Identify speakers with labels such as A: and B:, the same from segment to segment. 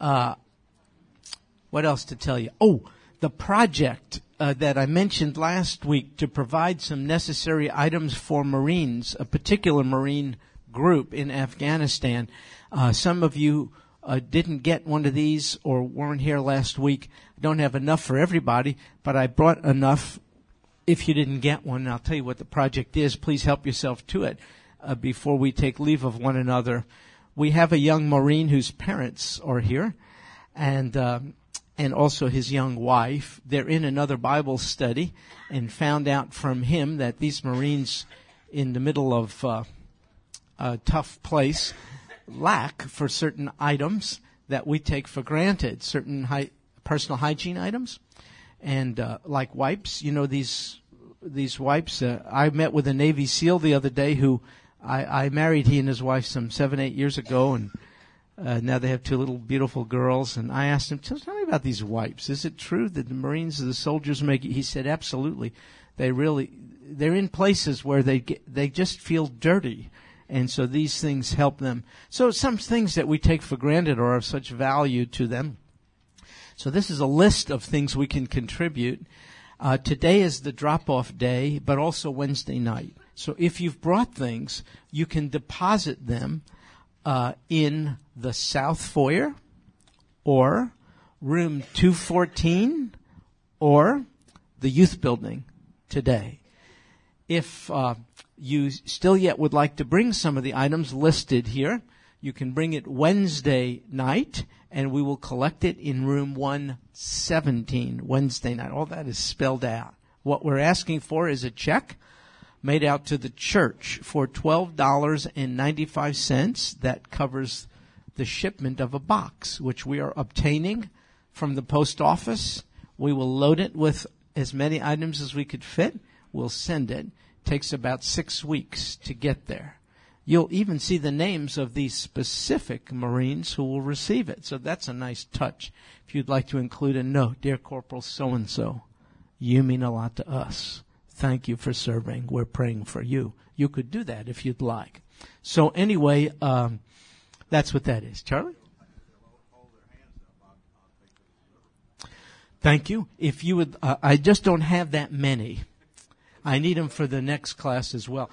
A: Uh, what else to tell you? Oh, the project uh, that I mentioned last week to provide some necessary items for Marines, a particular Marine group in Afghanistan. Uh, some of you uh, didn't get one of these or weren't here last week. I don't have enough for everybody, but I brought enough. If you didn't get one, I'll tell you what the project is. Please help yourself to it uh, before we take leave of one another. We have a young Marine whose parents are here, and um, and also his young wife. They're in another Bible study, and found out from him that these Marines, in the middle of uh, a tough place, lack for certain items that we take for granted, certain hy- personal hygiene items, and uh, like wipes. You know these these wipes. Uh, I met with a Navy SEAL the other day who I, I married he and his wife some seven eight years ago, and uh, now they have two little beautiful girls. And I asked him, tell, tell me about these wipes. Is it true that the Marines, and the soldiers make? it? He said, absolutely. They really they're in places where they get, they just feel dirty and so these things help them. So some things that we take for granted are of such value to them. So this is a list of things we can contribute. Uh, today is the drop-off day, but also Wednesday night. So if you've brought things, you can deposit them uh, in the south foyer, or room 214, or the youth building today. If uh, you still yet would like to bring some of the items listed here, you can bring it Wednesday night and we will collect it in room 117 Wednesday night. All that is spelled out. What we're asking for is a check made out to the church for $12.95 that covers the shipment of a box, which we are obtaining from the post office. We will load it with as many items as we could fit. We'll send it takes about six weeks to get there. You'll even see the names of these specific Marines who will receive it. So that's a nice touch. If you'd like to include a note, dear Corporal so and so, you mean a lot to us. Thank you for serving. We're praying for you. You could do that if you'd like. So anyway, um, that's what that is. Charlie? Thank you. If you would, uh, I just don't have that many. I need them for the next class as well.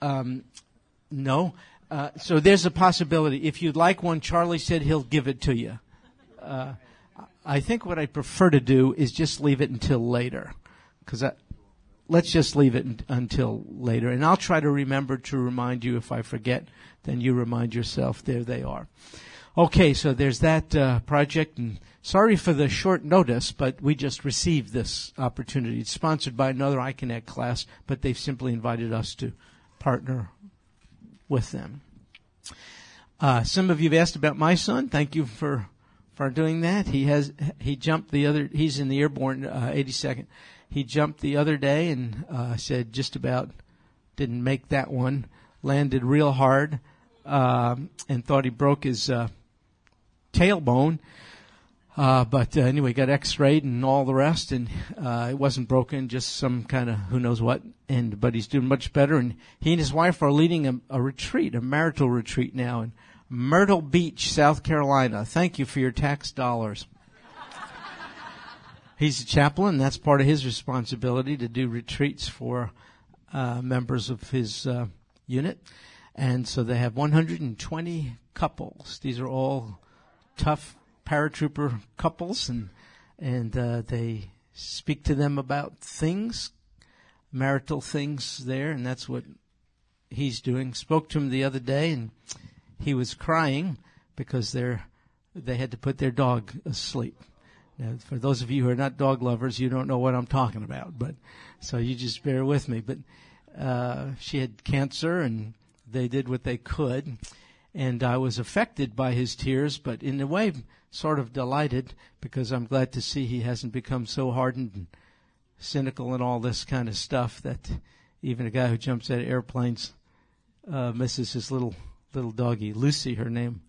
A: Um, no. Uh, so there's a possibility. If you'd like one, Charlie said he'll give it to you. Uh, I think what I prefer to do is just leave it until later, because let's just leave it until later, and I'll try to remember to remind you if I forget. Then you remind yourself. There they are. Okay, so there's that uh, project, and Sorry for the short notice, but we just received this opportunity. It's sponsored by another iConnect class, but they've simply invited us to partner with them. Uh, some of you have asked about my son. Thank you for for doing that. He has he jumped the other. He's in the airborne uh, 82nd. He jumped the other day and uh, said just about didn't make that one. Landed real hard uh, and thought he broke his uh, tailbone uh, but uh, anyway, got X-rayed and all the rest, and uh, it wasn't broken, just some kind of who knows what. And but he's doing much better, and he and his wife are leading a, a retreat, a marital retreat now in Myrtle Beach, South Carolina. Thank you for your tax dollars. He's a chaplain. That's part of his responsibility to do retreats for uh, members of his uh, unit, and so they have 120 couples. These are all tough paratrooper couples, and and uh, they speak to them about things, marital things there, and that's what he's doing. Spoke to him the other day, and he was crying because they're they had to put their dog asleep. Now, for those of you who are not dog lovers, you don't know what I'm talking about, but so you just bear with me. But uh, she had cancer, and they did what they could, and I was affected by his tears, but in a way, sort of delighted because I'm glad to see he hasn't become so hardened and cynical and all this kind of stuff that even a guy who jumps out of airplanes uh, misses his little little doggy, Lucy. Her name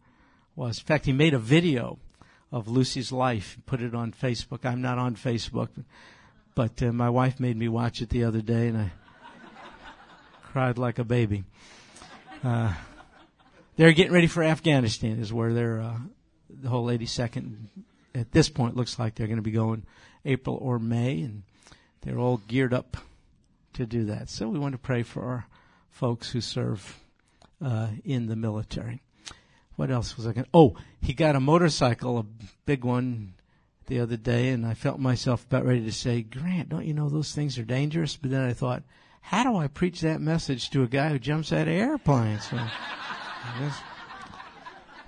A: was. In fact, he made a video of Lucy's life, put it on Facebook. I'm not on Facebook, but uh, my wife made me watch it the other day, and I cried like a baby. Uh, they're getting ready for Afghanistan, is where they're uh, the whole 82nd at this point looks like they're going to be going April or May, and they're all geared up to do that. So we want to pray for our folks who serve uh, in the military. What else was I going? to Oh, he got a motorcycle, a big one, the other day, and I felt myself about ready to say, Grant, don't you know those things are dangerous? But then I thought, how do I preach that message to a guy who jumps out of airplanes? So, just,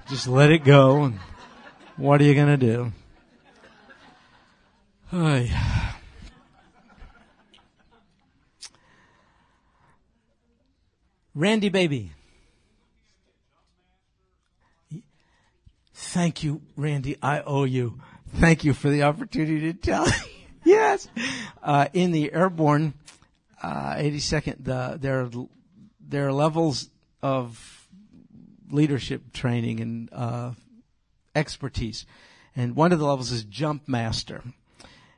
A: just let it go. And what are you going to do? Hi. Randy Baby. Thank you, Randy. I owe you. Thank you for the opportunity to tell. yes. Uh, in the airborne, uh, 82nd, the, there, there are levels of leadership training and, uh, expertise. And one of the levels is jump master.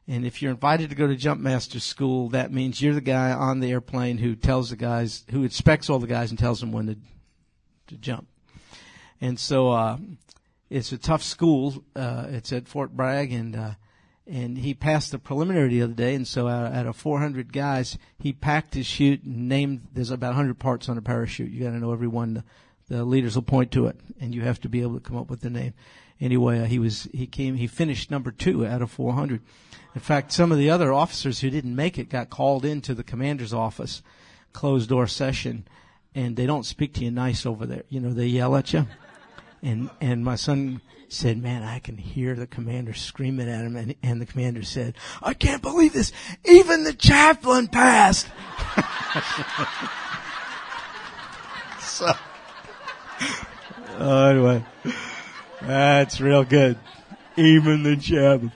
A: And if you're invited to go to jump master school, that means you're the guy on the airplane who tells the guys, who inspects all the guys and tells them when to, to jump. And so, uh, it's a tough school. Uh, it's at Fort Bragg, and uh, and he passed the preliminary the other day. And so, out, out of 400 guys, he packed his chute and named. There's about 100 parts on a parachute. You got to know every one. The, the leaders will point to it, and you have to be able to come up with the name. Anyway, uh, he was he came he finished number two out of 400. In fact, some of the other officers who didn't make it got called into the commander's office, closed door session, and they don't speak to you nice over there. You know, they yell at you. And, and my son said, man, I can hear the commander screaming at him. And, and the commander said, I can't believe this. Even the chaplain passed. so, oh, anyway, that's real good. Even the chaplain.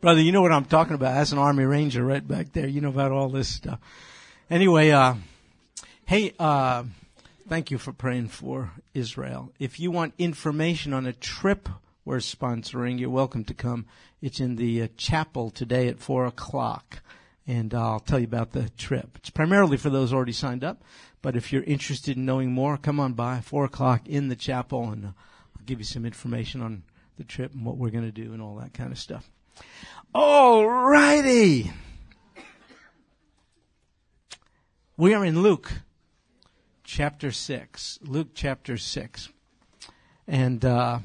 A: Brother, you know what I'm talking about. As an Army Ranger right back there, you know about all this stuff. Anyway, uh, Hey, uh, thank you for praying for Israel. If you want information on a trip we're sponsoring, you're welcome to come. It's in the uh, chapel today at four o'clock, and I'll tell you about the trip. It's primarily for those already signed up, but if you're interested in knowing more, come on by four o'clock in the chapel, and uh, I'll give you some information on the trip and what we're going to do and all that kind of stuff. All righty. We are in Luke chapter 6. Luke chapter 6. And uh,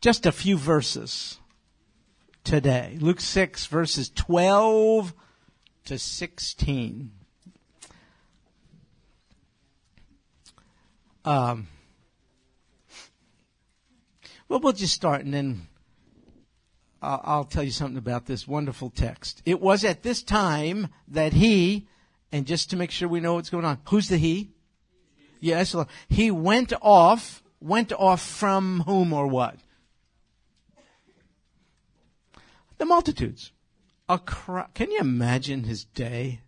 A: just a few verses today. Luke 6, verses 12 to 16. Um, well, we'll just start and then I'll tell you something about this wonderful text. It was at this time that he, and just to make sure we know what's going on, who's the he? Yes, he went off, went off from whom or what? The multitudes. Can you imagine his day?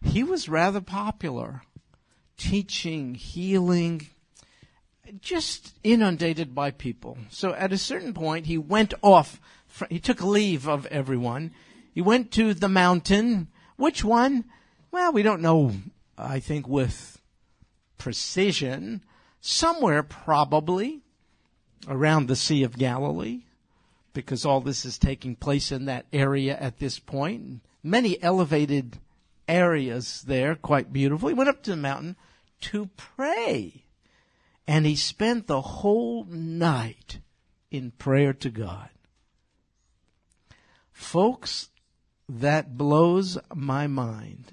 A: He was rather popular, teaching, healing, just inundated by people. So at a certain point, he went off. He took leave of everyone. He went to the mountain. Which one? Well, we don't know, I think, with precision, somewhere probably around the Sea of Galilee, because all this is taking place in that area at this point. Many elevated areas there, quite beautiful. He went up to the mountain to pray. And he spent the whole night in prayer to God. Folks, that blows my mind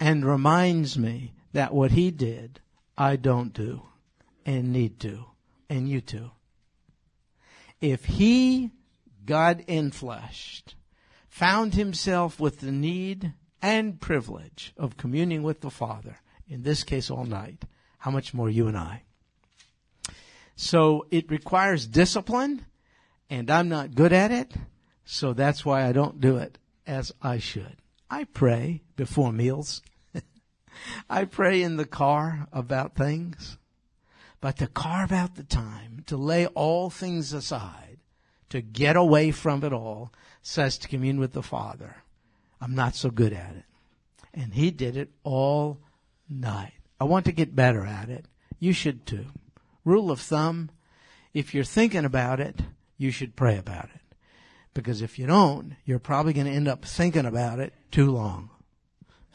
A: and reminds me that what he did, I don't do and need to, and you too. If he, God in flesh, found himself with the need and privilege of communing with the Father, in this case all night, how much more you and I? So it requires discipline, and I'm not good at it, so that's why I don't do it as I should. I pray before meals. I pray in the car about things, but to carve out the time, to lay all things aside, to get away from it all, says to commune with the Father. I'm not so good at it. And he did it all night. I want to get better at it. You should too. Rule of thumb, if you're thinking about it, you should pray about it. Because if you don't, you're probably going to end up thinking about it too long.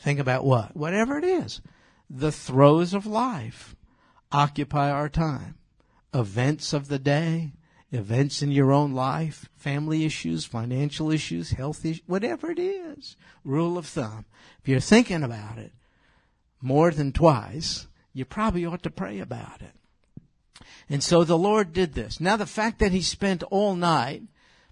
A: Think about what? Whatever it is. The throes of life occupy our time. Events of the day, events in your own life, family issues, financial issues, health issues, whatever it is. Rule of thumb. If you're thinking about it more than twice, you probably ought to pray about it. And so the Lord did this. Now the fact that he spent all night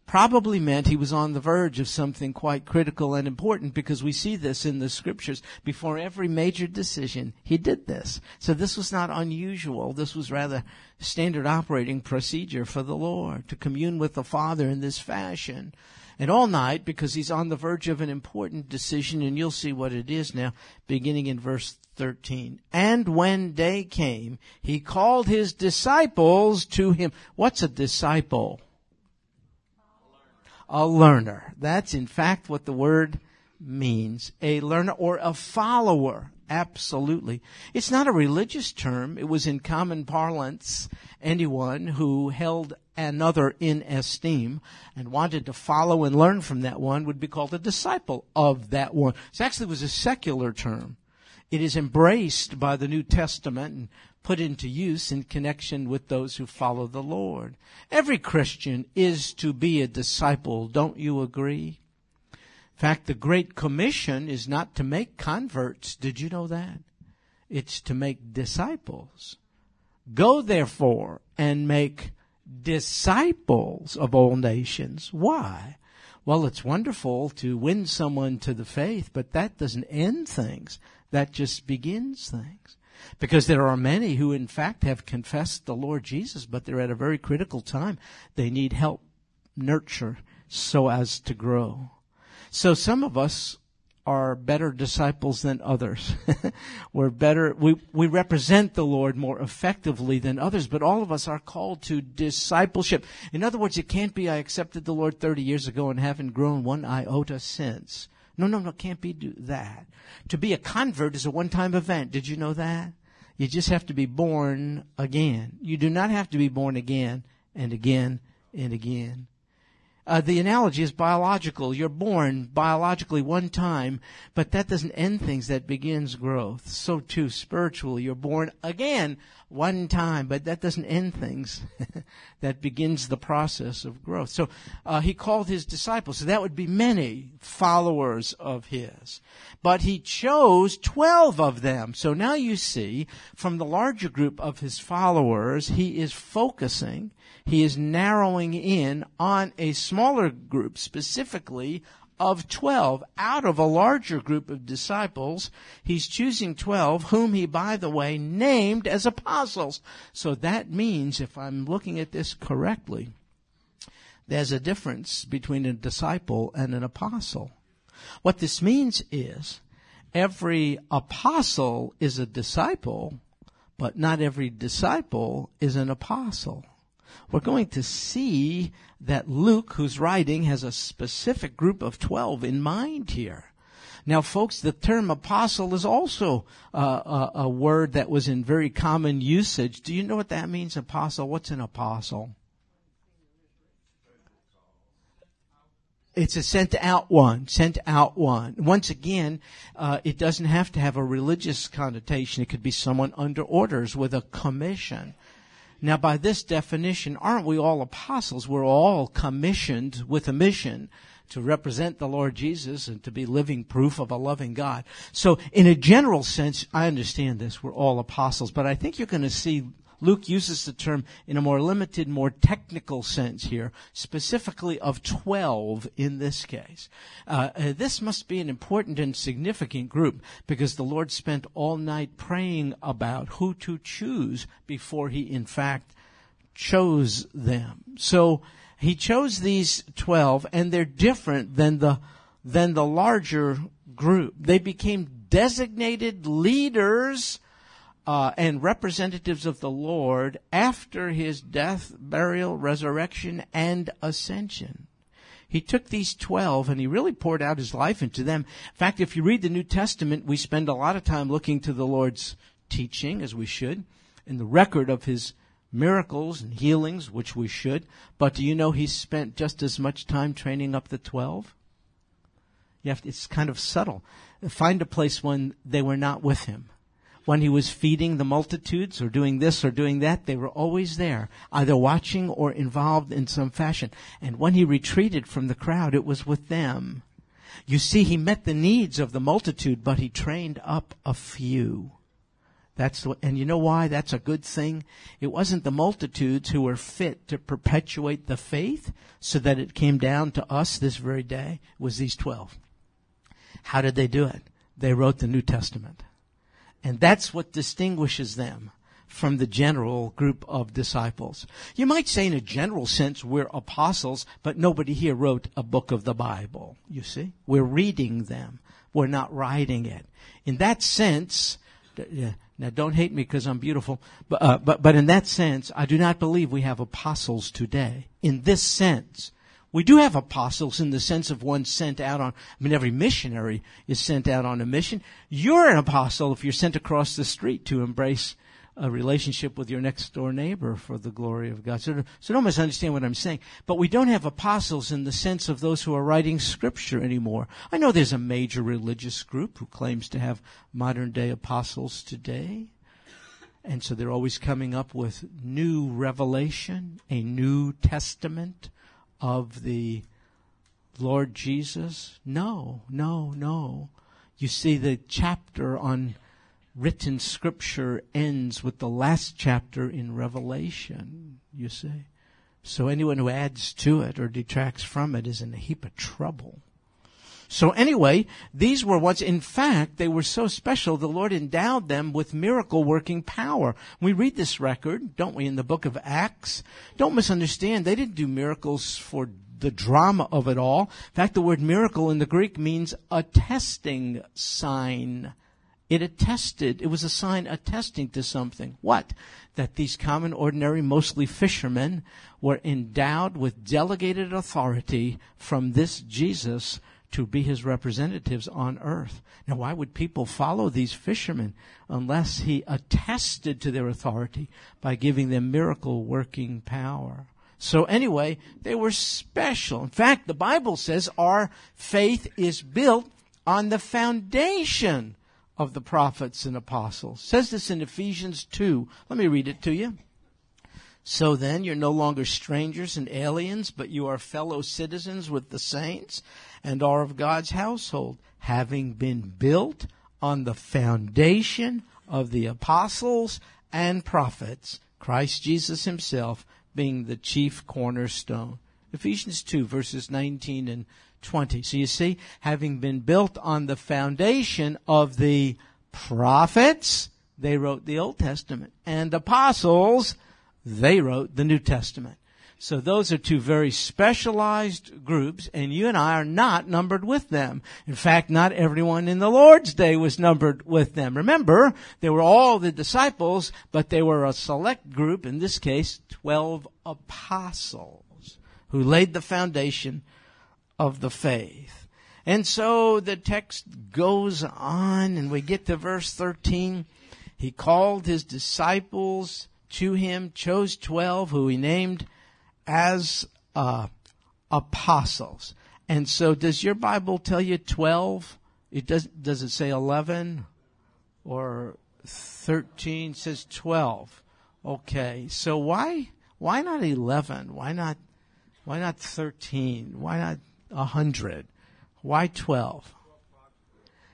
A: probably meant he was on the verge of something quite critical and important because we see this in the scriptures. Before every major decision, he did this. So this was not unusual. This was rather standard operating procedure for the Lord to commune with the Father in this fashion. And all night, because he's on the verge of an important decision, and you'll see what it is now, beginning in verse 13. And when day came, he called his disciples to him. What's a disciple? A learner. That's in fact what the word means. A learner or a follower. Absolutely. It's not a religious term. It was in common parlance. Anyone who held another in esteem and wanted to follow and learn from that one would be called a disciple of that one. It actually was a secular term. It is embraced by the New Testament and put into use in connection with those who follow the Lord. Every Christian is to be a disciple, don't you agree? In fact, the Great Commission is not to make converts. Did you know that? It's to make disciples. Go therefore and make disciples of all nations. Why? Well, it's wonderful to win someone to the faith, but that doesn't end things. That just begins things. Because there are many who in fact have confessed the Lord Jesus, but they're at a very critical time. They need help, nurture, so as to grow. So some of us are better disciples than others. We're better, we, we represent the Lord more effectively than others, but all of us are called to discipleship. In other words, it can't be I accepted the Lord 30 years ago and haven't grown one iota since. No, no, no, can't be do that. To be a convert is a one-time event. Did you know that? You just have to be born again. You do not have to be born again and again and again. Uh, the analogy is biological. You're born biologically one time, but that doesn't end things. That begins growth. So too spiritually, you're born again one time, but that doesn't end things. that begins the process of growth. So uh, he called his disciples. So that would be many followers of his. But he chose 12 of them. So now you see, from the larger group of his followers, he is focusing, he is narrowing in on a smaller group, specifically of 12 out of a larger group of disciples. He's choosing 12 whom he, by the way, named as apostles. So that means, if I'm looking at this correctly, there's a difference between a disciple and an apostle. What this means is every apostle is a disciple, but not every disciple is an apostle we're going to see that Luke, who's writing, has a specific group of 12 in mind here. Now, folks, the term apostle is also uh, a, a word that was in very common usage. Do you know what that means, apostle? What's an apostle? It's a sent out one, sent out one. Once again, uh, it doesn't have to have a religious connotation. It could be someone under orders with a commission. Now, by this definition, aren't we all apostles? We're all commissioned with a mission to represent the Lord Jesus and to be living proof of a loving God. So, in a general sense, I understand this. We're all apostles, but I think you're going to see Luke uses the term in a more limited, more technical sense here, specifically of 12 in this case. Uh, uh, this must be an important and significant group because the Lord spent all night praying about who to choose before he, in fact, chose them. So, he chose these 12 and they're different than the, than the larger group. They became designated leaders uh, and representatives of the Lord after his death, burial, resurrection, and ascension. He took these 12 and he really poured out his life into them. In fact, if you read the New Testament, we spend a lot of time looking to the Lord's teaching, as we should, and the record of his miracles and healings, which we should. But do you know he spent just as much time training up the twelve? You have to, it's kind of subtle. Find a place when they were not with him. When he was feeding the multitudes or doing this or doing that, they were always there, either watching or involved in some fashion. And when he retreated from the crowd, it was with them. You see, he met the needs of the multitude, but he trained up a few. That's what, and you know why that's a good thing? It wasn't the multitudes who were fit to perpetuate the faith so that it came down to us this very day. It was these 12. How did they do it? They wrote the New Testament. And that's what distinguishes them from the general group of disciples. You might say in a general sense we're apostles, but nobody here wrote a book of the Bible, you see? We're reading them. We're not writing it. In that sense, now don't hate me because I'm beautiful, but, uh, but, but in that sense, I do not believe we have apostles today. In this sense, we do have apostles in the sense of one sent out on, I mean, every missionary is sent out on a mission. You're an apostle if you're sent across the street to embrace a relationship with your next door neighbor for the glory of God. So, so don't misunderstand what I'm saying. But we don't have apostles in the sense of those who are writing scripture anymore. I know there's a major religious group who claims to have modern day apostles today. And so they're always coming up with new revelation, a new testament of the Lord Jesus. No, no, no. You see the chapter on written scripture ends with the last chapter in Revelation, you see. So anyone who adds to it or detracts from it is in a heap of trouble. So anyway, these were ones, in fact, they were so special, the Lord endowed them with miracle working power. We read this record, don't we, in the book of Acts? Don't misunderstand, they didn't do miracles for the drama of it all. In fact, the word miracle in the Greek means a testing sign. It attested, it was a sign attesting to something. What? That these common, ordinary, mostly fishermen were endowed with delegated authority from this Jesus to be his representatives on earth. Now, why would people follow these fishermen unless he attested to their authority by giving them miracle working power? So anyway, they were special. In fact, the Bible says our faith is built on the foundation of the prophets and apostles. It says this in Ephesians 2. Let me read it to you. So then, you're no longer strangers and aliens, but you are fellow citizens with the saints and are of God's household, having been built on the foundation of the apostles and prophets, Christ Jesus himself being the chief cornerstone. Ephesians 2 verses 19 and 20. So you see, having been built on the foundation of the prophets, they wrote the Old Testament, and apostles, they wrote the New Testament. So those are two very specialized groups, and you and I are not numbered with them. In fact, not everyone in the Lord's day was numbered with them. Remember, they were all the disciples, but they were a select group, in this case, 12 apostles, who laid the foundation of the faith. And so the text goes on and we get to verse 13. He called his disciples to him, chose 12 who he named as uh, apostles. And so does your Bible tell you 12? It does, does it say 11 or 13? Says 12. Okay. So why, why not 11? Why not, why not 13? Why not a hundred. Why twelve?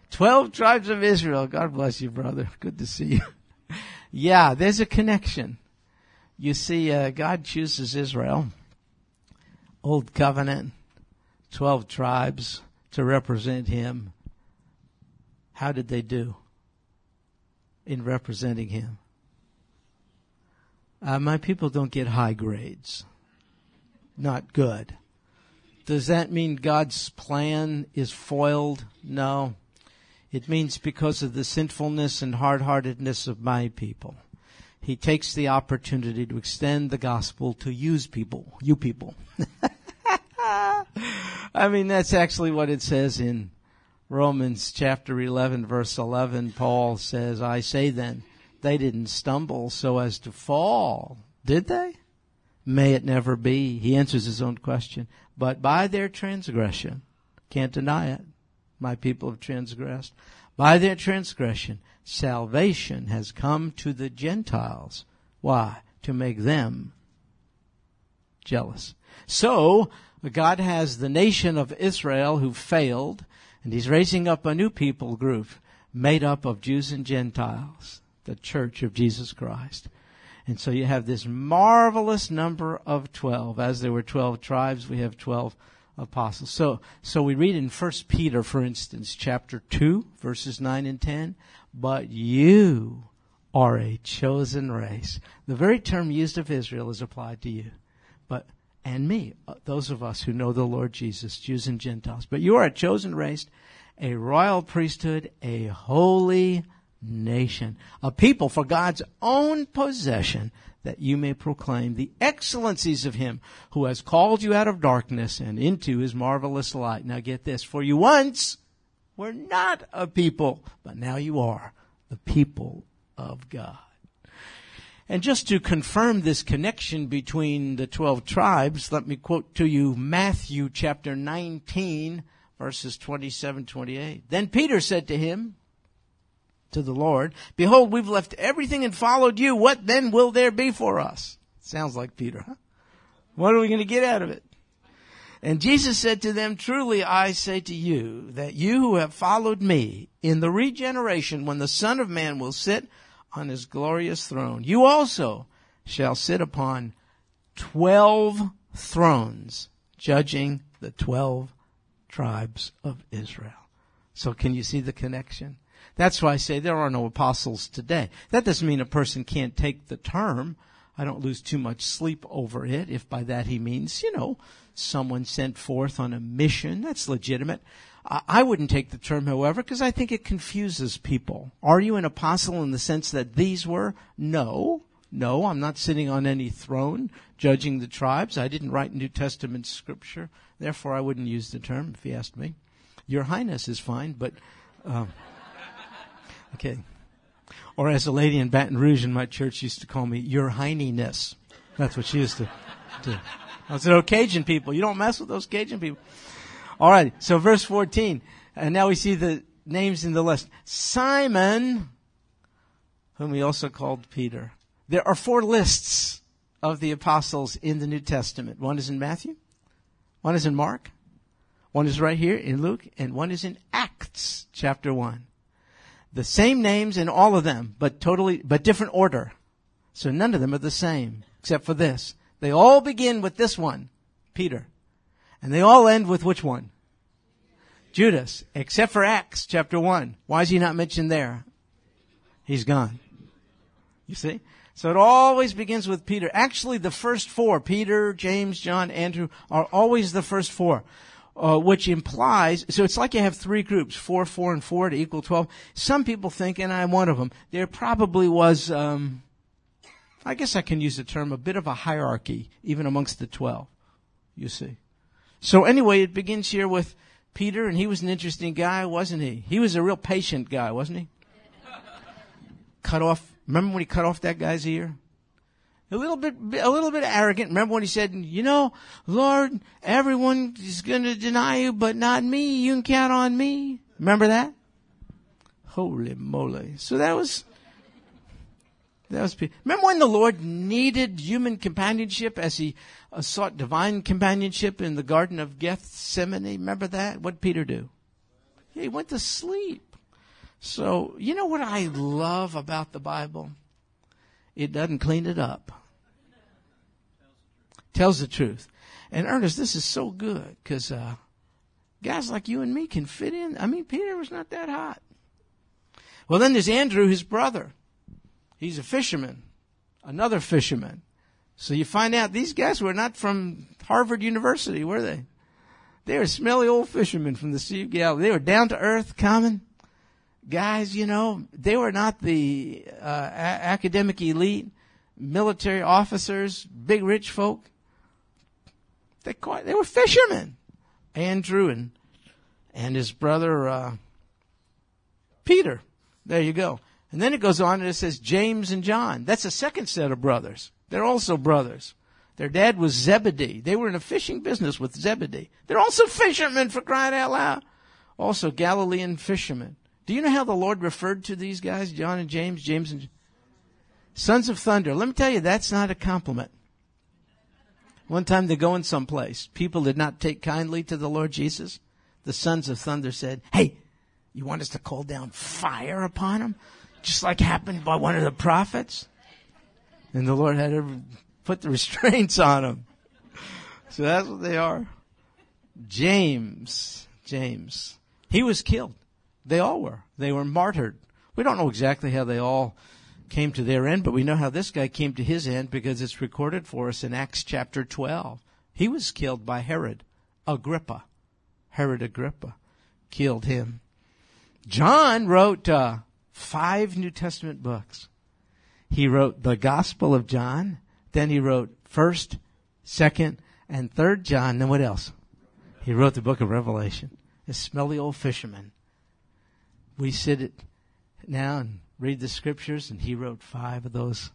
A: Twelve tribes of Israel. God bless you, brother. Good to see you. yeah, there's a connection. You see, uh, God chooses Israel, Old Covenant, twelve tribes to represent Him. How did they do in representing Him? Uh, my people don't get high grades. Not good. Does that mean God's plan is foiled? No. It means because of the sinfulness and hard-heartedness of my people. He takes the opportunity to extend the gospel to use people, you people. I mean, that's actually what it says in Romans chapter 11 verse 11. Paul says, I say then, They didn't stumble so as to fall, did they? May it never be. He answers his own question. But by their transgression, can't deny it, my people have transgressed. By their transgression, salvation has come to the Gentiles. Why? To make them jealous. So, God has the nation of Israel who failed, and He's raising up a new people group made up of Jews and Gentiles, the church of Jesus Christ. And so you have this marvelous number of 12. As there were 12 tribes, we have 12 apostles. So, so we read in 1 Peter, for instance, chapter 2, verses 9 and 10, but you are a chosen race. The very term used of Israel is applied to you. But, and me, uh, those of us who know the Lord Jesus, Jews and Gentiles. But you are a chosen race, a royal priesthood, a holy nation, a people for God's own possession, that you may proclaim the excellencies of him who has called you out of darkness and into his marvelous light. Now get this, for you once were not a people, but now you are the people of God. And just to confirm this connection between the 12 tribes, let me quote to you Matthew chapter 19 verses 27, 28. Then Peter said to him, to the Lord, Behold, we've left everything and followed you. What then will there be for us? Sounds like Peter, huh? What are we going to get out of it? And Jesus said to them, Truly I say to you that you who have followed me in the regeneration when the Son of Man will sit on his glorious throne, you also shall sit upon twelve thrones, judging the twelve tribes of Israel. So can you see the connection? That's why I say there are no apostles today. That doesn't mean a person can't take the term. I don't lose too much sleep over it, if by that he means, you know, someone sent forth on a mission. That's legitimate. I wouldn't take the term, however, because I think it confuses people. Are you an apostle in the sense that these were? No. No, I'm not sitting on any throne judging the tribes. I didn't write New Testament scripture. Therefore, I wouldn't use the term if you asked me. Your Highness is fine, but. Uh, Okay. Or as a lady in Baton Rouge in my church used to call me, Your Highness. That's what she used to do. I said, oh, Cajun people. You don't mess with those Cajun people. All right. So verse 14. And now we see the names in the list. Simon, whom he also called Peter. There are four lists of the apostles in the New Testament. One is in Matthew. One is in Mark. One is right here in Luke. And one is in Acts chapter 1 the same names in all of them, but totally, but different order. So none of them are the same, except for this. They all begin with this one, Peter. And they all end with which one? Judas, except for Acts chapter 1. Why is he not mentioned there? He's gone. You see? So it always begins with Peter. Actually, the first four, Peter, James, John, Andrew, are always the first four uh, which implies, so it's like you have three groups, four, four, and four to equal 12. Some people think, and I'm one of them, there probably was, um, I guess I can use the term, a bit of a hierarchy, even amongst the 12, you see. So anyway, it begins here with Peter, and he was an interesting guy, wasn't he? He was a real patient guy, wasn't he? cut off, remember when he cut off that guy's ear? A little bit, a little bit arrogant. Remember when he said, you know, Lord, everyone is going to deny you, but not me. You can count on me. Remember that? Holy moly. So that was, that was, Peter remember when the Lord needed human companionship as he uh, sought divine companionship in the Garden of Gethsemane? Remember that? What did Peter do? He went to sleep. So, you know what I love about the Bible? It doesn't clean it up. Tells the truth. And Ernest, this is so good because uh, guys like you and me can fit in. I mean, Peter was not that hot. Well, then there's Andrew, his brother. He's a fisherman, another fisherman. So you find out these guys were not from Harvard University, were they? They were smelly old fishermen from the Sea of Galilee. They were down to earth, common guys, you know, they were not the uh, a- academic elite, military officers, big rich folk. They quite, they were fishermen. Andrew and and his brother uh, Peter. There you go. And then it goes on and it says James and John. That's a second set of brothers. They're also brothers. Their dad was Zebedee. They were in a fishing business with Zebedee. They're also fishermen for crying out loud. Also Galilean fishermen. Do you know how the Lord referred to these guys, John and James, James and sons of thunder? Let me tell you, that's not a compliment. One time they're going someplace. People did not take kindly to the Lord Jesus. The sons of thunder said, Hey, you want us to call down fire upon them? Just like happened by one of the prophets? And the Lord had to put the restraints on them. So that's what they are. James, James, he was killed. They all were. They were martyred. We don't know exactly how they all came to their end, but we know how this guy came to his end because it's recorded for us in Acts chapter 12. He was killed by Herod Agrippa. Herod Agrippa killed him. John wrote uh, five New Testament books. He wrote the Gospel of John, then he wrote First, Second, and Third John. Then what else? He wrote the book of Revelation. A smelly old fisherman. We sit it now and read the scriptures, and he wrote five of those.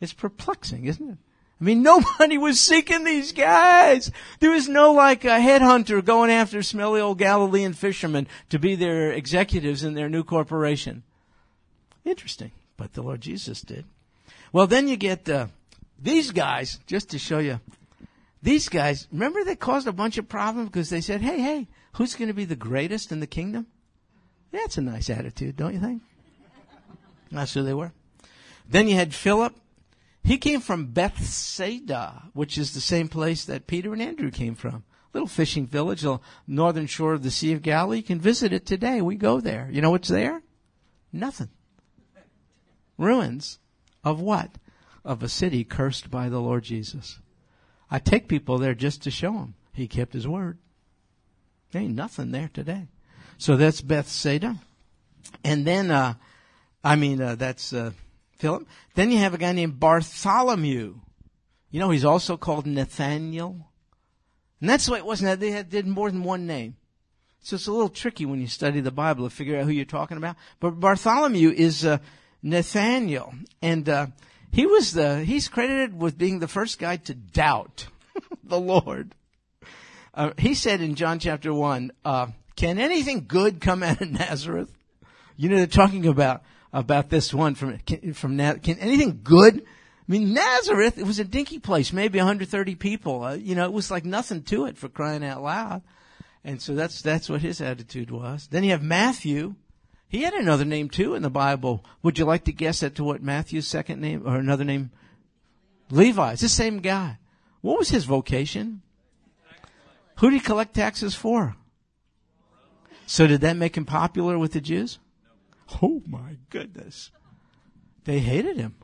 A: It's perplexing, isn't it? I mean, nobody was seeking these guys. There was no like a headhunter going after smelly old Galilean fishermen to be their executives in their new corporation. Interesting. But the Lord Jesus did. Well, then you get uh, these guys, just to show you. These guys, remember they caused a bunch of problems because they said, hey, hey, who's going to be the greatest in the kingdom? That's a nice attitude, don't you think? That's who they were. Then you had Philip. He came from Bethsaida, which is the same place that Peter and Andrew came from. Little fishing village, the northern shore of the Sea of Galilee. You can visit it today. We go there. You know what's there? Nothing. Ruins of what? Of a city cursed by the Lord Jesus. I take people there just to show them he kept his word. There ain't nothing there today. So that's Bethsaida. And then, uh, I mean, uh, that's, uh, Philip. Then you have a guy named Bartholomew. You know, he's also called Nathaniel. And that's the way it was. They had, did more than one name. So it's a little tricky when you study the Bible to figure out who you're talking about. But Bartholomew is, uh, Nathaniel. And, uh, he was the, he's credited with being the first guy to doubt the Lord. Uh, he said in John chapter 1, uh, can anything good come out of Nazareth? You know, they're talking about, about this one from, from, can anything good? I mean, Nazareth, it was a dinky place, maybe 130 people. Uh, you know, it was like nothing to it for crying out loud. And so that's, that's what his attitude was. Then you have Matthew. He had another name too in the Bible. Would you like to guess at to what Matthew's second name or another name? Levi. It's the same guy. What was his vocation? Who did he collect taxes for? So did that make him popular with the Jews? Oh my goodness. They hated him.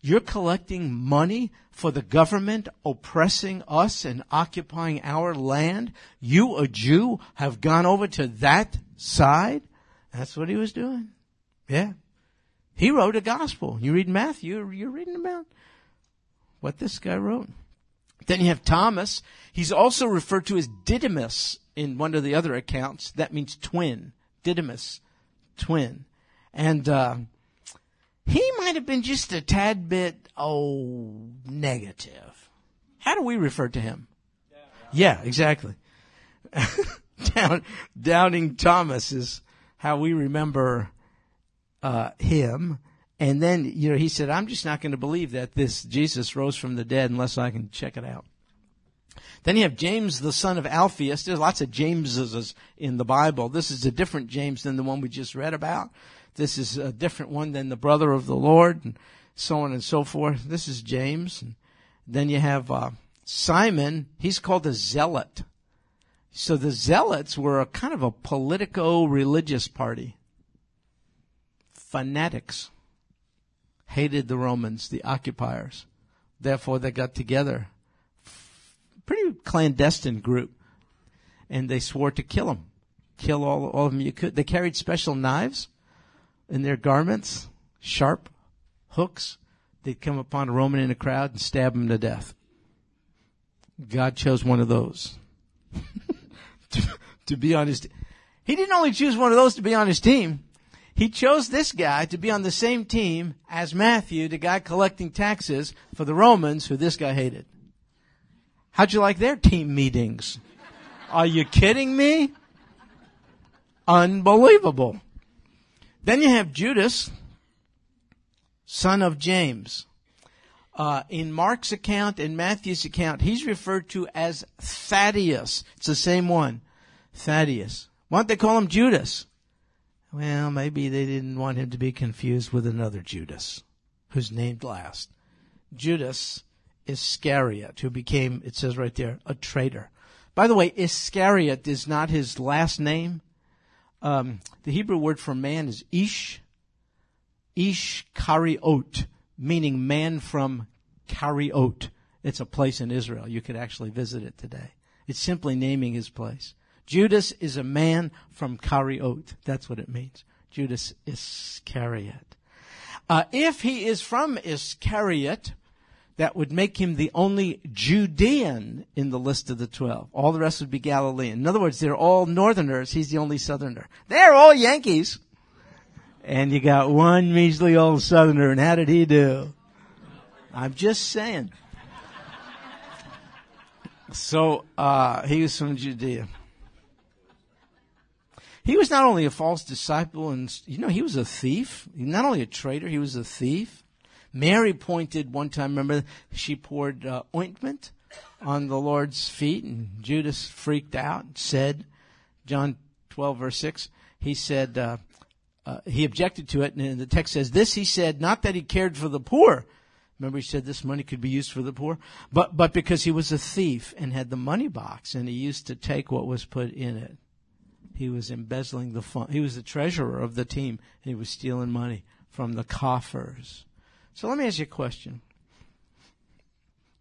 A: You're collecting money for the government oppressing us and occupying our land. You, a Jew, have gone over to that side. That's what he was doing. Yeah. He wrote a gospel. You read Matthew, you're reading about what this guy wrote. Then you have Thomas. He's also referred to as Didymus in one of the other accounts. That means twin. Didymus, twin. And, uh, he might have been just a tad bit, oh, negative. How do we refer to him? Yeah, exactly. Down, Doubting Thomas is how we remember uh, him. And then, you know, he said, I'm just not going to believe that this Jesus rose from the dead unless I can check it out. Then you have James, the son of Alphaeus. There's lots of Jameses in the Bible. This is a different James than the one we just read about. This is a different one than the brother of the Lord and so on and so forth. This is James. And then you have uh, Simon. He's called a zealot. So the zealots were a kind of a politico-religious party. Fanatics hated the Romans, the occupiers. Therefore, they got together. Pretty clandestine group. And they swore to kill them. Kill all, all of them you could. They carried special knives in their garments, sharp hooks. They'd come upon a Roman in a crowd and stab him to death. God chose one of those to, to be on his. He didn't only choose one of those to be on his team. He chose this guy to be on the same team as Matthew, the guy collecting taxes for the Romans who this guy hated. How'd you like their team meetings? Are you kidding me? Unbelievable. Then you have Judas, son of James. Uh, in Mark's account and Matthew's account, he's referred to as Thaddeus. It's the same one. Thaddeus. Why don't they call him Judas? Well, maybe they didn't want him to be confused with another Judas, who's named last. Judas Iscariot, who became, it says right there, a traitor. By the way, Iscariot is not his last name. Um, the Hebrew word for man is Ish, Ish Kariot, meaning man from Kariot. It's a place in Israel. You could actually visit it today. It's simply naming his place. Judas is a man from Kariot. That's what it means. Judas Iscariot. Uh, if he is from Iscariot, that would make him the only Judean in the list of the twelve. All the rest would be Galilean. In other words, they're all northerners. He's the only southerner. They're all Yankees. And you got one measly old southerner, and how did he do? I'm just saying. So, uh, he was from Judea. He was not only a false disciple and, you know, he was a thief. Not only a traitor, he was a thief. Mary pointed one time, remember, she poured uh, ointment on the Lord's feet, and Judas freaked out and said, John 12, verse 6, he said, uh, uh, he objected to it, and the text says, This he said, not that he cared for the poor. Remember, he said this money could be used for the poor, but, but because he was a thief and had the money box, and he used to take what was put in it. He was embezzling the fund. He was the treasurer of the team, and he was stealing money from the coffers. So let me ask you a question.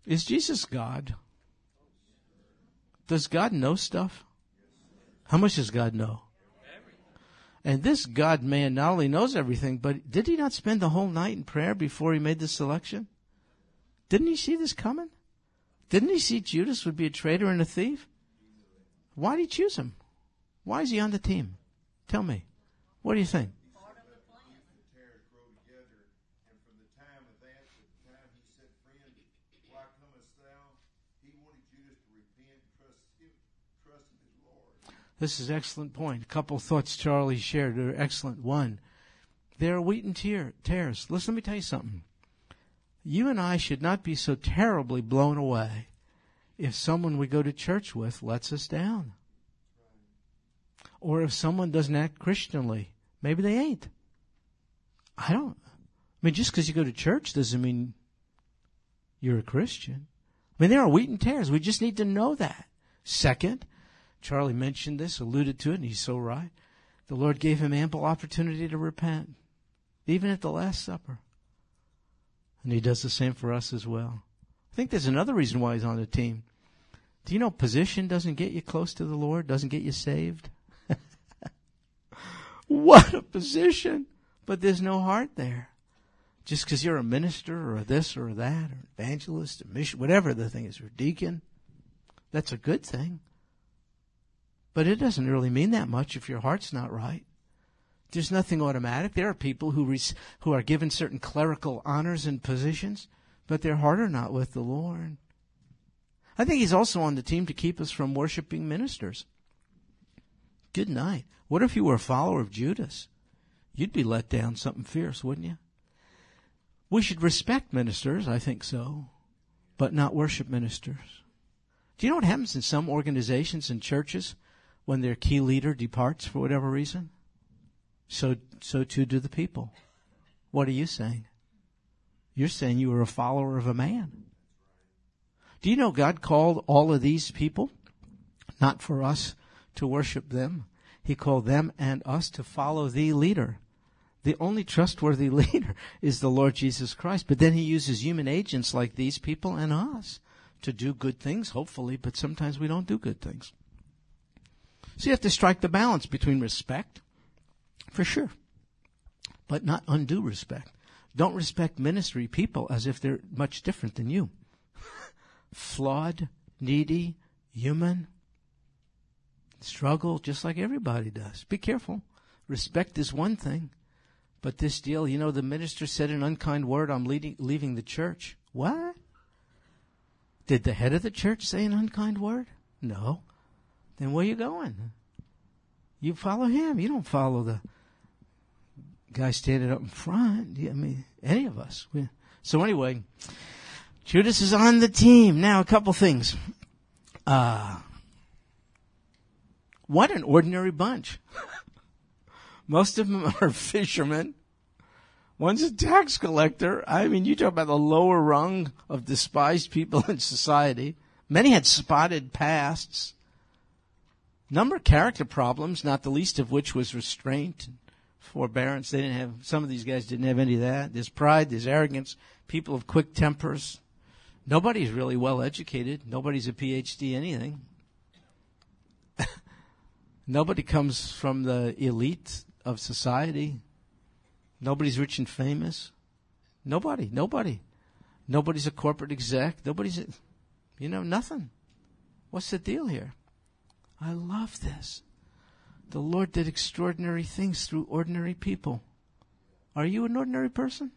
A: Is Jesus God? Does God know stuff? How much does God know? And this God man not only knows everything, but did he not spend the whole night in prayer before he made the selection? Didn't he see this coming? Didn't he see Judas would be a traitor and a thief? Why did he choose him? Why is he on the team? Tell me. What do you think? This is an excellent point. A couple thoughts Charlie shared are excellent. One, there are wheat and tear, tares. Listen, let me tell you something. You and I should not be so terribly blown away if someone we go to church with lets us down. Or if someone doesn't act Christianly. Maybe they ain't. I don't. I mean, just because you go to church doesn't mean you're a Christian. I mean, there are wheat and tares. We just need to know that. Second, Charlie mentioned this, alluded to it, and he's so right. The Lord gave him ample opportunity to repent, even at the Last Supper. And he does the same for us as well. I think there's another reason why he's on the team. Do you know position doesn't get you close to the Lord, doesn't get you saved? What a position! But there's no heart there. Just because you're a minister or a this or that or evangelist or mission, whatever the thing is, or deacon, that's a good thing. But it doesn't really mean that much if your heart's not right. There's nothing automatic. There are people who res- who are given certain clerical honors and positions, but their heart are not with the Lord. I think he's also on the team to keep us from worshiping ministers. Good night. What if you were a follower of Judas? You'd be let down something fierce, wouldn't you? We should respect ministers, I think so, but not worship ministers. Do you know what happens in some organizations and churches? when their key leader departs for whatever reason, so, so too do the people. What are you saying? You're saying you were a follower of a man. Do you know God called all of these people not for us to worship them? He called them and us to follow the leader. The only trustworthy leader is the Lord Jesus Christ. But then he uses human agents like these people and us to do good things, hopefully, but sometimes we don't do good things. So you have to strike the balance between respect, for sure, but not undue respect. Don't respect ministry people as if they're much different than you. Flawed, needy, human, struggle just like everybody does. Be careful. Respect is one thing, but this deal, you know, the minister said an unkind word, I'm leading, leaving the church. What? Did the head of the church say an unkind word? No. Then where you going? You follow him. You don't follow the guy standing up in front. I mean, any of us. So anyway, Judas is on the team. Now, a couple things. Uh, what an ordinary bunch. Most of them are fishermen. One's a tax collector. I mean, you talk about the lower rung of despised people in society. Many had spotted pasts. Number of character problems, not the least of which was restraint and forbearance. They didn't have, some of these guys didn't have any of that. There's pride, there's arrogance, people of quick tempers. Nobody's really well educated. Nobody's a PhD anything. Nobody comes from the elite of society. Nobody's rich and famous. Nobody, nobody. Nobody's a corporate exec. Nobody's, a, you know, nothing. What's the deal here? I love this. The Lord did extraordinary things through ordinary people. Are you an ordinary person?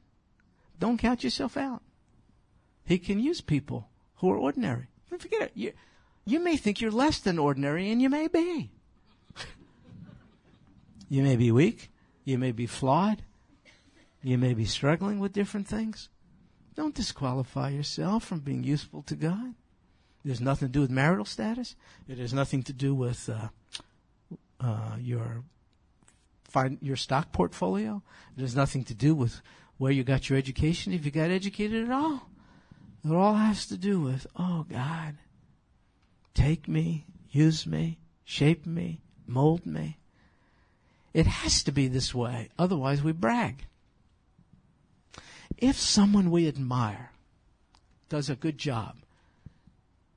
A: Don't count yourself out. He can use people who are ordinary. Forget it. You, you may think you're less than ordinary, and you may be. You may be weak. You may be flawed. You may be struggling with different things. Don't disqualify yourself from being useful to God. Has nothing to do with marital status. It has nothing to do with uh, uh, your find your stock portfolio. It has nothing to do with where you got your education, if you got educated at all. It all has to do with, oh God, take me, use me, shape me, mold me. It has to be this way, otherwise we brag. If someone we admire does a good job,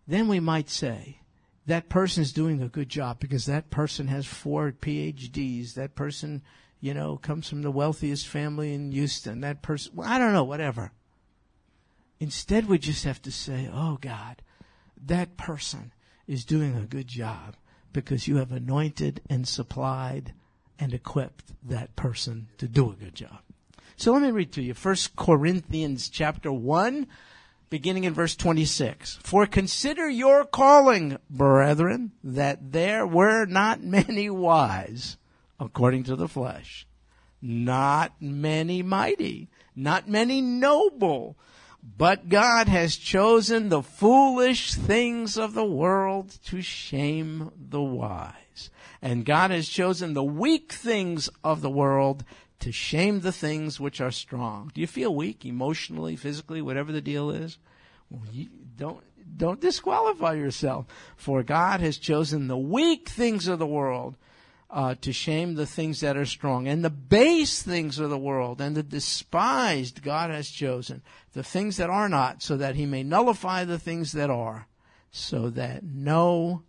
A: then we might say, that person is doing a good job because that person has four PhDs. That person, you know, comes from the wealthiest family in Houston. That person, well, I don't know, whatever. Instead, we just have to say, oh God, that person is doing a good job because you have anointed and supplied and equipped that person to do a good job. So let me read to you. First Corinthians chapter 1, beginning in verse 26. For consider your calling, brethren, that there were not many wise according to the flesh, not many mighty, not many noble, but God has chosen the foolish things of the world to shame the wise. And God has chosen the weak things of the world to shame the things which are strong. Do you feel weak emotionally, physically, whatever the deal is? Well, don't don't disqualify yourself, for God has chosen the weak things of the world uh, to shame the things that are strong, and the base things of the world, and the despised God has chosen the things that are not, so that He may nullify the things that are, so that no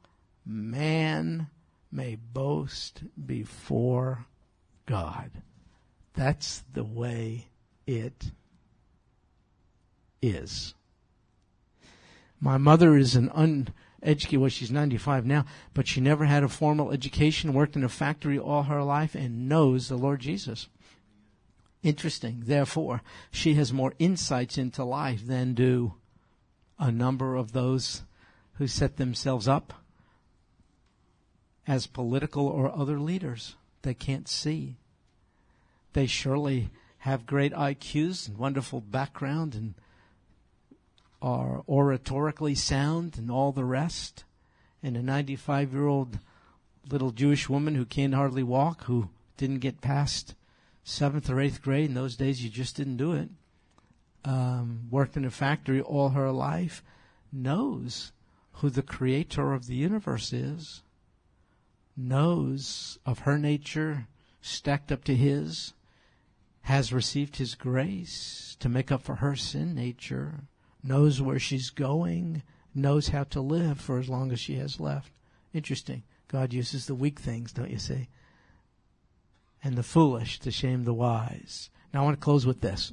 A: man may boast before God. That's the way it is. My mother is an uneducated, well, she's 95 now, but she never had a formal education, worked in a factory all her life, and knows the Lord Jesus. Interesting. Therefore, she has more insights into life than do a number of those who set themselves up as political or other leaders. They can't see they surely have great IQs and wonderful background and are oratorically sound and all the rest. And a 95 year old little Jewish woman who can't hardly walk, who didn't get past seventh or eighth grade. In those days, you just didn't do it. Um, worked in a factory all her life, knows who the creator of the universe is, knows of her nature stacked up to his, has received his grace to make up for her sin nature, knows where she's going, knows how to live for as long as she has left. Interesting. God uses the weak things, don't you see? And the foolish to shame the wise. Now I want to close with this.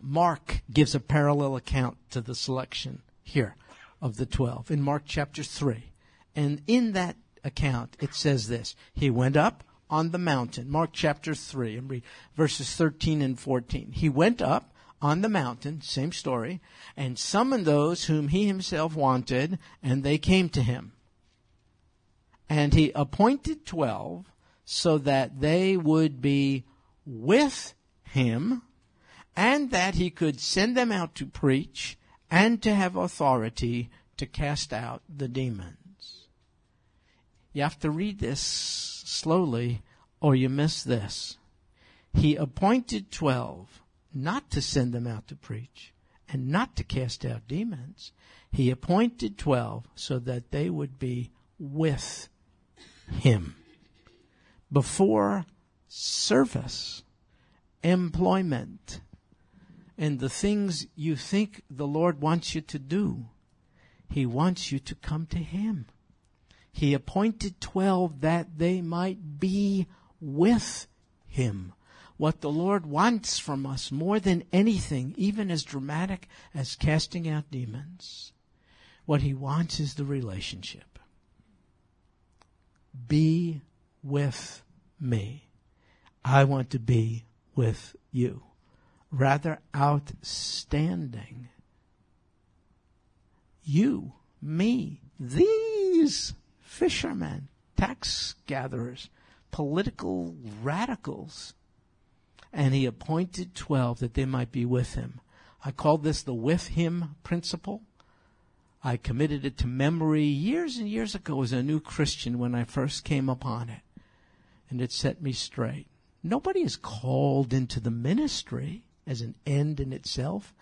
A: Mark gives a parallel account to the selection here of the twelve in Mark chapter three. And in that account, it says this. He went up on the mountain. Mark chapter 3 and read verses 13 and 14. He went up on the mountain, same story, and summoned those whom he himself wanted, and they came to him. And he appointed twelve so that they would be with him and that he could send them out to preach and to have authority to cast out the demons. You have to read this slowly or you miss this. He appointed twelve not to send them out to preach and not to cast out demons. He appointed twelve so that they would be with him. Before service, employment, and the things you think the Lord wants you to do, He wants you to come to Him. He appointed twelve that they might be with Him. What the Lord wants from us more than anything, even as dramatic as casting out demons, what He wants is the relationship. Be with me. I want to be with you rather outstanding. You, me, these fishermen, tax gatherers, political radicals. And he appointed twelve that they might be with him. I call this the with him principle. I committed it to memory years and years ago as a new Christian when I first came upon it. And it set me straight. Nobody is called into the ministry as an end in itself.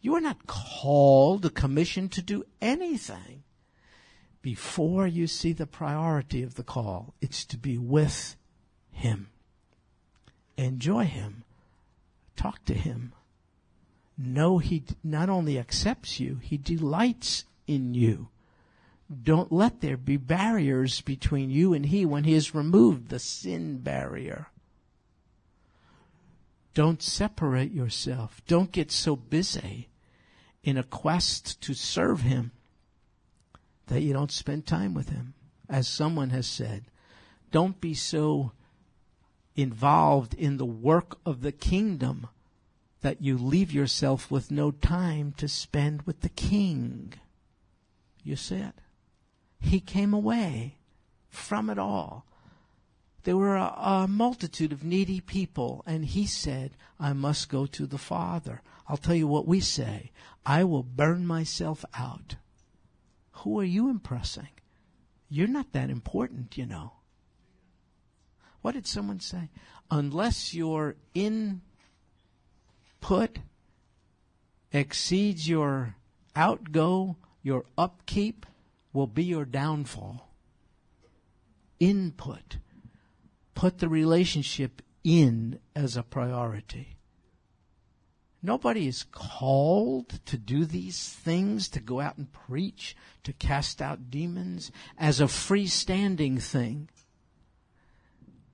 A: You are not called, commissioned to do anything before you see the priority of the call. It's to be with Him. Enjoy Him. Talk to Him. Know He not only accepts you, He delights in you. Don't let there be barriers between you and He when He has removed the sin barrier. Don't separate yourself. Don't get so busy in a quest to serve Him that you don't spend time with Him. As someone has said, don't be so involved in the work of the kingdom that you leave yourself with no time to spend with the King. You see it? He came away from it all there were a, a, multitude of needy people, and he said, I must go to the Father. I'll tell you what we say I will burn myself out. Who are you impressing? You're not that important, you know. What did someone say? Unless your input exceeds your outgo, your upkeep will be your downfall. Input put the relationship in as a priority. Nobody is called to do these things, to go out and preach, to cast out demons as a freestanding thing.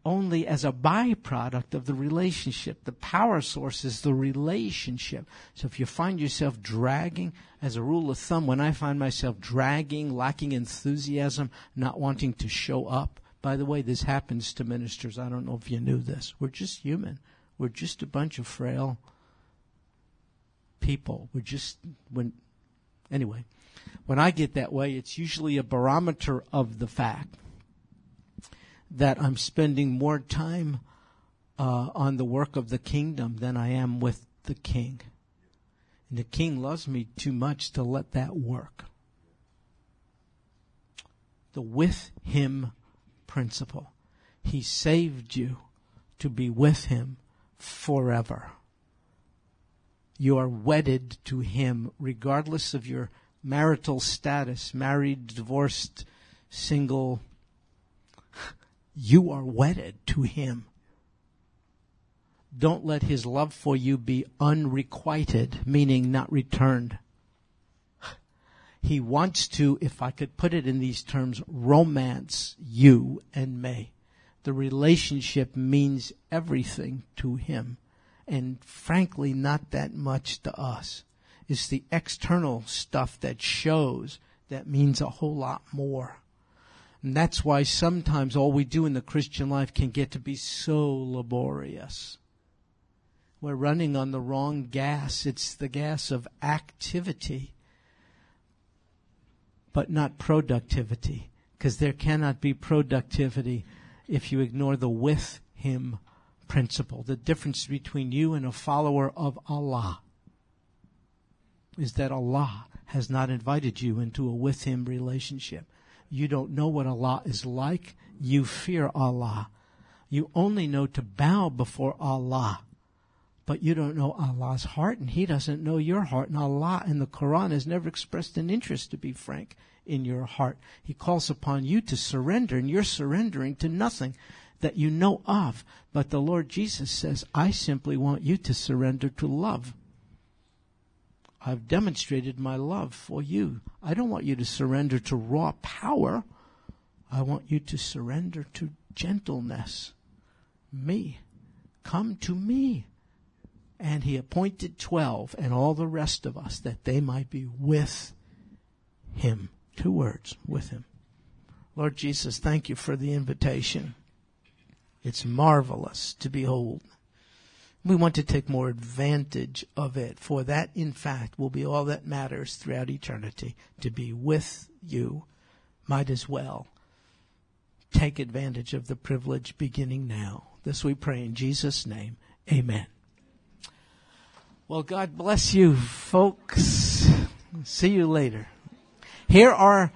A: Only as a byproduct of the relationship. The power source is the relationship. So if you find yourself dragging, as a rule of thumb, when I find myself dragging, lacking enthusiasm, not wanting to show up, by the way, this happens to ministers. I don't know if you knew this. We're just human. We're just a bunch of frail people. We're just when anyway, when I get that way, it's usually a barometer of the fact that I'm spending more time uh, on the work of the kingdom than I am with the king. And the king loves me too much to let that work. The with him principle. He saved you to be with Him forever. You are wedded to Him regardless of your marital status, married, divorced, single. You are wedded to Him. Don't let His love for you be unrequited, meaning not returned. He wants to, if I could put it in these terms, romance you and me. The relationship means everything to him and frankly not that much to us. It's the external stuff that shows that means a whole lot more. And that's why sometimes all we do in the Christian life can get to be so laborious. We're running on the wrong gas. It's the gas of activity, but not productivity. Because there cannot be productivity if you ignore the with Him principle. The difference between you and a follower of Allah is that Allah has not invited you into a with Him relationship. You don't know what Allah is like. You fear Allah. You only know to bow before Allah. But you don't know Allah's heart and He doesn't know your heart. And Allah in the Quran has never expressed an interest, to be frank, in your heart. He calls upon you to surrender and you're surrendering to nothing that you know of. But the Lord Jesus says, I simply want you to surrender to love. I've demonstrated my love for you. I don't want you to surrender to raw power. I want you to surrender to gentleness. Me. Come to me. And he appointed twelve and all the rest of us that they might be with him. Two words, with him. Lord Jesus, thank you for the invitation. It's marvelous to behold. We want to take more advantage of it, for that, in fact, will be all that matters throughout eternity. To be with you, might as well take advantage of the privilege beginning now. This we pray in Jesus' name. Amen. Well, God bless you, folks. See you later. Here are